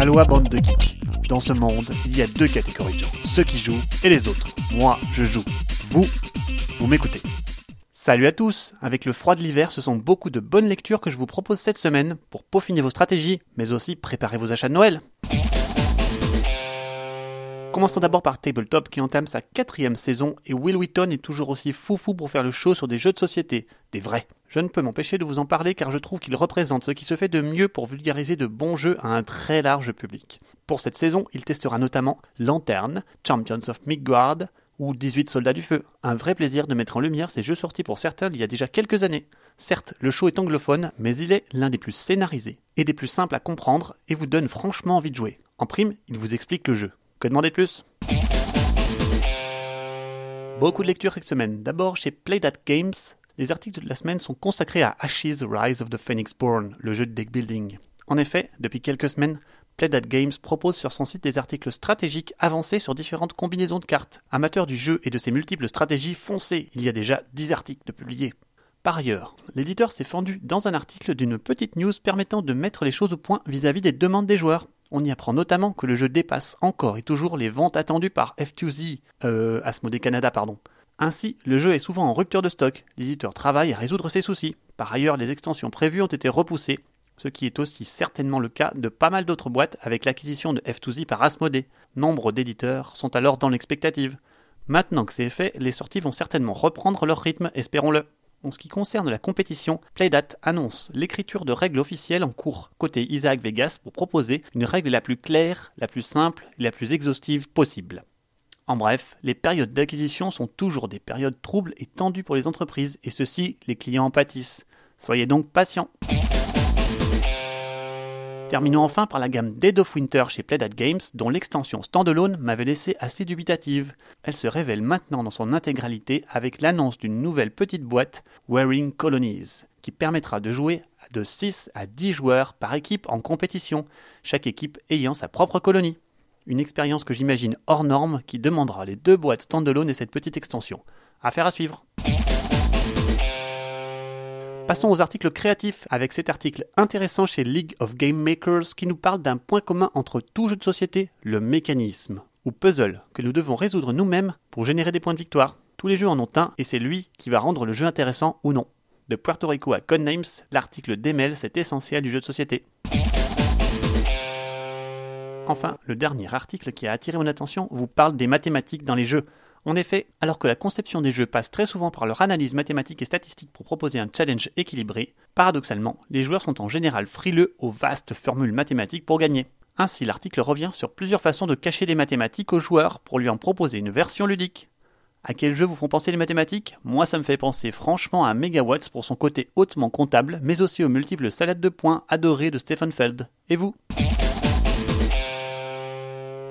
Aloha bande de geeks. Dans ce monde, il y a deux catégories de gens, ceux qui jouent et les autres. Moi, je joue. Vous, vous m'écoutez. Salut à tous Avec le froid de l'hiver, ce sont beaucoup de bonnes lectures que je vous propose cette semaine pour peaufiner vos stratégies, mais aussi préparer vos achats de Noël. Commençons d'abord par Tabletop qui entame sa quatrième saison et Will Wheaton est toujours aussi foufou pour faire le show sur des jeux de société, des vrais. Je ne peux m'empêcher de vous en parler car je trouve qu'il représente ce qui se fait de mieux pour vulgariser de bons jeux à un très large public. Pour cette saison, il testera notamment Lanterne, Champions of Midgard ou 18 Soldats du Feu. Un vrai plaisir de mettre en lumière ces jeux sortis pour certains il y a déjà quelques années. Certes, le show est anglophone, mais il est l'un des plus scénarisés et des plus simples à comprendre et vous donne franchement envie de jouer. En prime, il vous explique le jeu. Que demander de plus? Beaucoup de lectures cette semaine. D'abord chez Play That Games, les articles de la semaine sont consacrés à Ashes Rise of the Phoenix Born, le jeu de deck building. En effet, depuis quelques semaines, Play That Games propose sur son site des articles stratégiques avancés sur différentes combinaisons de cartes. Amateurs du jeu et de ses multiples stratégies, foncez Il y a déjà 10 articles de publiés. Par ailleurs, l'éditeur s'est fendu dans un article d'une petite news permettant de mettre les choses au point vis-à-vis des demandes des joueurs. On y apprend notamment que le jeu dépasse encore et toujours les ventes attendues par F2Z, euh, Asmodee Canada, pardon. Ainsi, le jeu est souvent en rupture de stock. L'éditeur travaille à résoudre ses soucis. Par ailleurs, les extensions prévues ont été repoussées, ce qui est aussi certainement le cas de pas mal d'autres boîtes avec l'acquisition de F2Z par Asmodee. Nombre d'éditeurs sont alors dans l'expectative. Maintenant que c'est fait, les sorties vont certainement reprendre leur rythme, espérons-le. En ce qui concerne la compétition, Playdat annonce l'écriture de règles officielles en cours côté Isaac Vegas pour proposer une règle la plus claire, la plus simple et la plus exhaustive possible. En bref, les périodes d'acquisition sont toujours des périodes troubles et tendues pour les entreprises, et ceci, les clients en pâtissent. Soyez donc patients. Terminons enfin par la gamme Dead of Winter chez Playdat Games, dont l'extension standalone m'avait laissé assez dubitative. Elle se révèle maintenant dans son intégralité avec l'annonce d'une nouvelle petite boîte, Wearing Colonies, qui permettra de jouer de 6 à 10 joueurs par équipe en compétition, chaque équipe ayant sa propre colonie. Une expérience que j'imagine hors norme qui demandera les deux boîtes standalone et cette petite extension. Affaire à suivre. Passons aux articles créatifs avec cet article intéressant chez League of Game Makers qui nous parle d'un point commun entre tout jeu de société, le mécanisme, ou puzzle, que nous devons résoudre nous-mêmes pour générer des points de victoire. Tous les jeux en ont un et c'est lui qui va rendre le jeu intéressant ou non. De Puerto Rico à Codenames, l'article démêle cet essentiel du jeu de société. Enfin, le dernier article qui a attiré mon attention vous parle des mathématiques dans les jeux. En effet, alors que la conception des jeux passe très souvent par leur analyse mathématique et statistique pour proposer un challenge équilibré, paradoxalement, les joueurs sont en général frileux aux vastes formules mathématiques pour gagner. Ainsi, l'article revient sur plusieurs façons de cacher les mathématiques aux joueurs pour lui en proposer une version ludique. À quel jeu vous font penser les mathématiques? Moi, ça me fait penser franchement à Megawatts pour son côté hautement comptable, mais aussi aux multiples salades de points adorées de Stephen Feld. Et vous?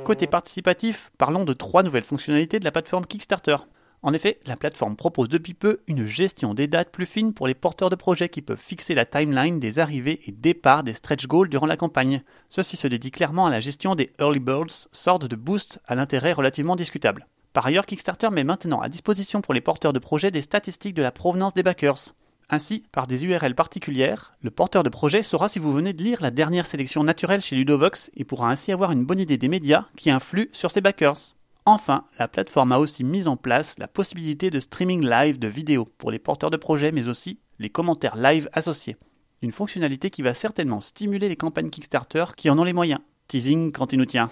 Côté participatif, parlons de trois nouvelles fonctionnalités de la plateforme Kickstarter. En effet, la plateforme propose depuis peu une gestion des dates plus fine pour les porteurs de projets qui peuvent fixer la timeline des arrivées et départs des stretch goals durant la campagne. Ceci se dédie clairement à la gestion des early birds, sorte de boost à l'intérêt relativement discutable. Par ailleurs, Kickstarter met maintenant à disposition pour les porteurs de projets des statistiques de la provenance des backers. Ainsi, par des URL particulières, le porteur de projet saura si vous venez de lire la dernière sélection naturelle chez Ludovox et pourra ainsi avoir une bonne idée des médias qui influent sur ses backers. Enfin, la plateforme a aussi mis en place la possibilité de streaming live de vidéos pour les porteurs de projets mais aussi les commentaires live associés. Une fonctionnalité qui va certainement stimuler les campagnes Kickstarter qui en ont les moyens. Teasing quand il nous tient.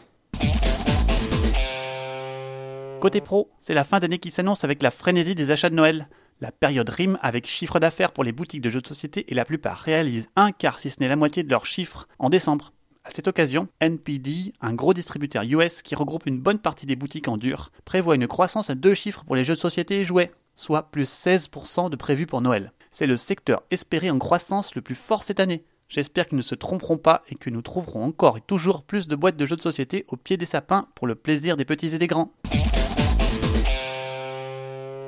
Côté pro, c'est la fin d'année qui s'annonce avec la frénésie des achats de Noël. La période rime avec chiffre d'affaires pour les boutiques de jeux de société et la plupart réalisent un quart si ce n'est la moitié de leurs chiffres en décembre. À cette occasion, NPD, un gros distributeur US qui regroupe une bonne partie des boutiques en dur, prévoit une croissance à deux chiffres pour les jeux de société et jouets, soit plus 16% de prévu pour Noël. C'est le secteur espéré en croissance le plus fort cette année. J'espère qu'ils ne se tromperont pas et que nous trouverons encore et toujours plus de boîtes de jeux de société au pied des sapins pour le plaisir des petits et des grands.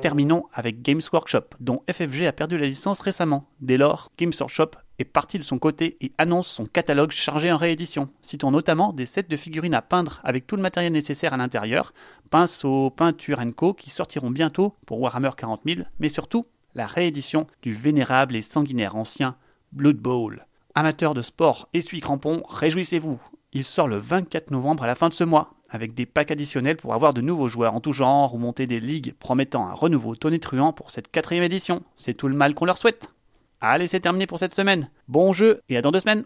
Terminons avec Games Workshop, dont FFG a perdu la licence récemment. Dès lors, Games Workshop est parti de son côté et annonce son catalogue chargé en réédition. Citons notamment des sets de figurines à peindre avec tout le matériel nécessaire à l'intérieur, pinceaux, peintures co, qui sortiront bientôt pour Warhammer 40 000, mais surtout la réédition du vénérable et sanguinaire ancien Blood Bowl. Amateurs de sport, essuie crampons, réjouissez-vous Il sort le 24 novembre à la fin de ce mois, avec des packs additionnels pour avoir de nouveaux joueurs en tout genre ou monter des ligues promettant un renouveau tonitruant pour cette quatrième édition. C'est tout le mal qu'on leur souhaite. Allez, c'est terminé pour cette semaine. Bon jeu et à dans deux semaines.